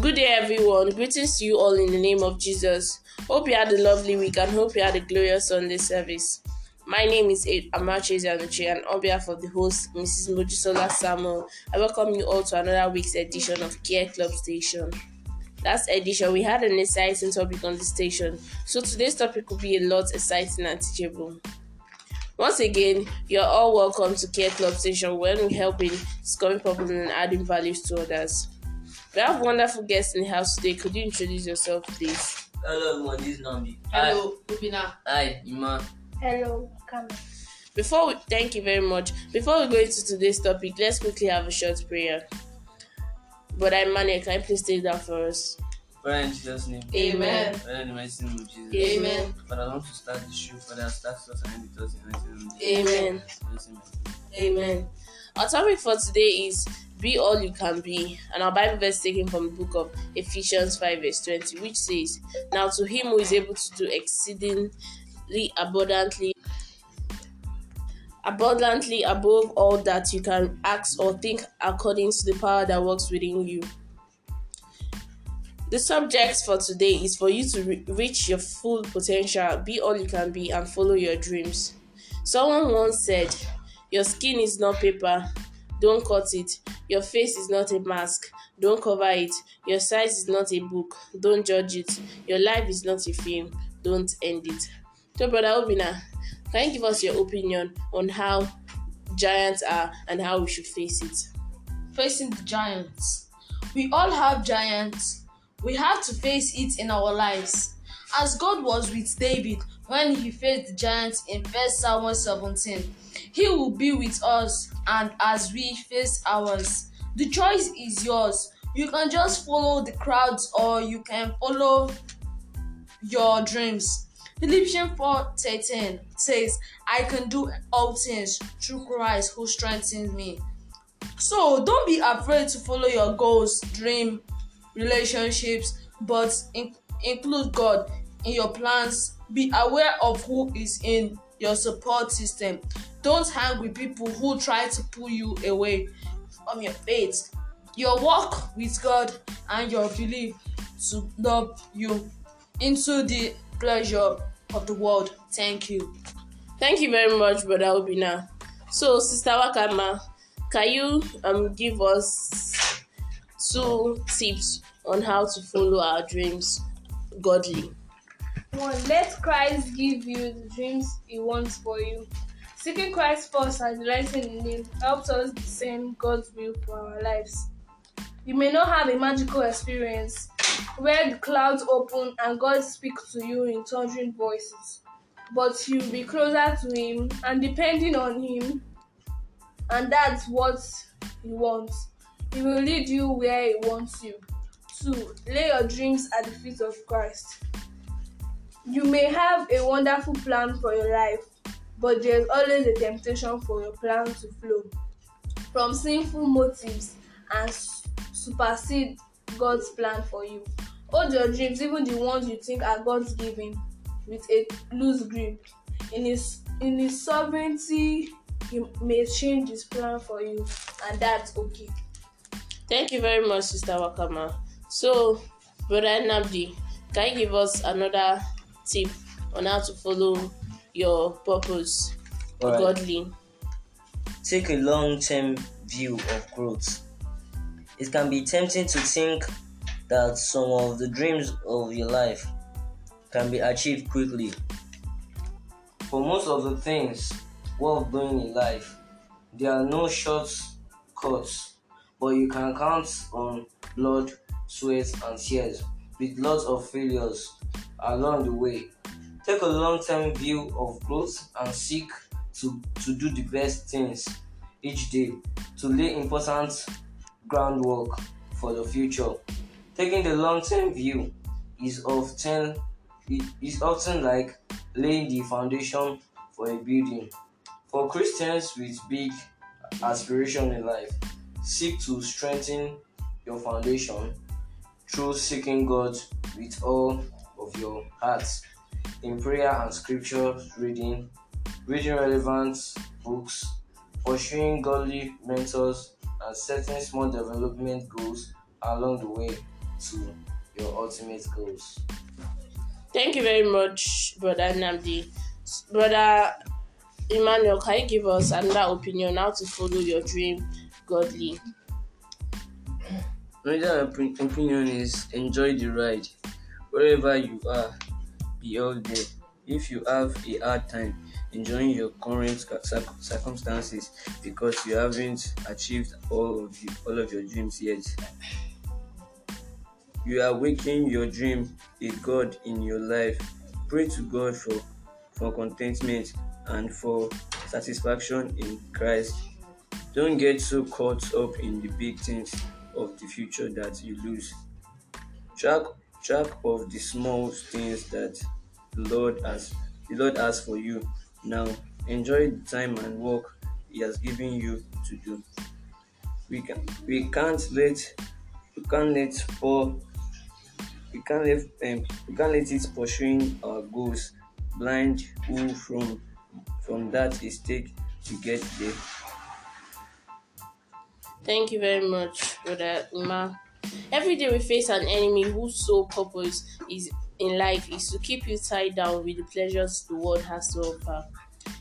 Good day, everyone. Greetings to you all in the name of Jesus. Hope you had a lovely week and hope you had a glorious Sunday service. My name is Amache Zanuchi, and on behalf of the host, Mrs. Mojisola Samuel, I welcome you all to another week's edition of Care Club Station. Last edition, we had an exciting topic on the station, so today's topic will be a lot exciting and teachable. Once again, you're all welcome to Care Club Station when we're helping discovering problems and adding values to others. We have wonderful guests in the house today. Could you introduce yourself, please? Hello everyone, this is Nambi. Hello, Ubina. Hi, Iman. Hello, Kame. Before we thank you very much. Before we go into today's topic, let's quickly have a short prayer. But I'm Mane, can you please take that for us? Father in Jesus' name. Amen. Father in the mighty name of Jesus. Amen. Father, I want to start the show. Father, start us and end us in the mighty name of Jesus. Amen. Amen. Amen. Our topic for today is Be All You Can Be, and our Bible verse taken from the book of Ephesians 5, verse 20, which says, Now to him who is able to do exceedingly abundantly abundantly above all that you can ask or think according to the power that works within you. The subject for today is for you to re- reach your full potential, be all you can be, and follow your dreams. Someone once said, Your skin is not paper, don't cut it. Your face is not a mask, don't cover it. Your size is not a book, don't judge it. Your life is not a film, don't end it. So, Brother Obina, can you give us your opinion on how giants are and how we should face it? Facing the giants. We all have giants. We have to face it in our lives. As God was with David when he faced the giants in 1 Samuel 17, he will be with us and as we face ours. The choice is yours. You can just follow the crowds or you can follow your dreams. Philippians 4:13 says, I can do all things through Christ who strengthens me. So don't be afraid to follow your goals, dream, relationships, but in- include God in your plans. Be aware of who is in your support system. Don't hang with people who try to pull you away from your faith. Your walk with God and your belief to love you into the pleasure of the world. Thank you. Thank you very much, Brother Obina. So, Sister Wakama, can you um give us two tips on how to follow our dreams godly? One, let Christ give you the dreams He wants for you. Seeking Christ first and delighting in Him helps us discern God's will for our lives. You may not have a magical experience where the clouds open and God speaks to you in thundering voices, but you'll be closer to Him and depending on Him, and that's what He wants. He will lead you where He wants you. Two, lay your dreams at the feet of Christ. You may have a wonderful plan for your life, but there's always a temptation for your plan to flow from sinful motives and supersede God's plan for you. Hold your dreams, even the ones you think are God's given, with a loose grip. In His in His sovereignty, He may change His plan for you, and that's okay. Thank you very much, Sister Wakama. So, Brother Namdi, can you give us another tip on how to follow your purpose Alright. godly? Take a long term view of growth. It can be tempting to think that some of the dreams of your life can be achieved quickly. For most of the things worth doing in life, there are no shortcuts, but you can count on blood, sweat, and tears with lots of failures along the way. Take a long term view of growth and seek to, to do the best things each day to lay important groundwork for the future. Taking the long term view is often is often like laying the foundation for a building. For Christians with big aspiration in life, seek to strengthen your foundation through seeking God with all of your heart in prayer and scripture reading, reading relevant books, pursuing godly mentors, and setting small development goals along the way. to your ultimate goals. Thank you very much, Brother Namdi. Brother Emmanuel, can you give us another opinion how to follow your dream godly? Another opinion is enjoy the ride. Wherever you are, be all there. If you have a hard time enjoying your current circumstances because you haven't achieved all of all of your dreams yet, you are waking your dream a God in your life. Pray to God for, for contentment and for satisfaction in Christ. Don't get so caught up in the big things of the future that you lose. Track track of the small things that the Lord has the Lord has for you. Now enjoy the time and work He has given you to do. We can we can't let we can't let fall we can't let um, we can't let it pursuing our goals blind who from from that mistake to get there. Thank you very much, Brother Uma. Every day we face an enemy whose sole purpose is in life is to keep you tied down with the pleasures the world has to offer.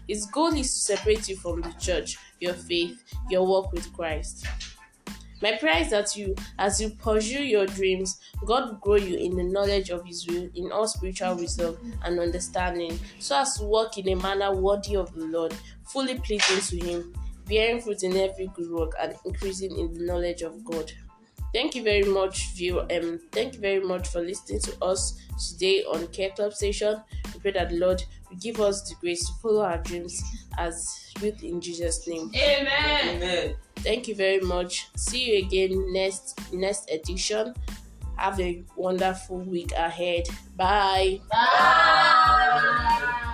His goal is to separate you from the church, your faith, your walk with Christ. My prayer is that you, as you pursue your dreams, God will grow you in the knowledge of His will, in all spiritual wisdom and understanding, so as to walk in a manner worthy of the Lord, fully pleasing to Him, bearing fruit in every good work, and increasing in the knowledge of God. Thank you very much, viewer. Um, thank you very much for listening to us today on Care Club Station. We pray that the Lord will give us the grace to follow our dreams as youth in Jesus' name. Amen. Amen. Thank you very much. See you again next next edition. Have a wonderful week ahead. Bye. Bye.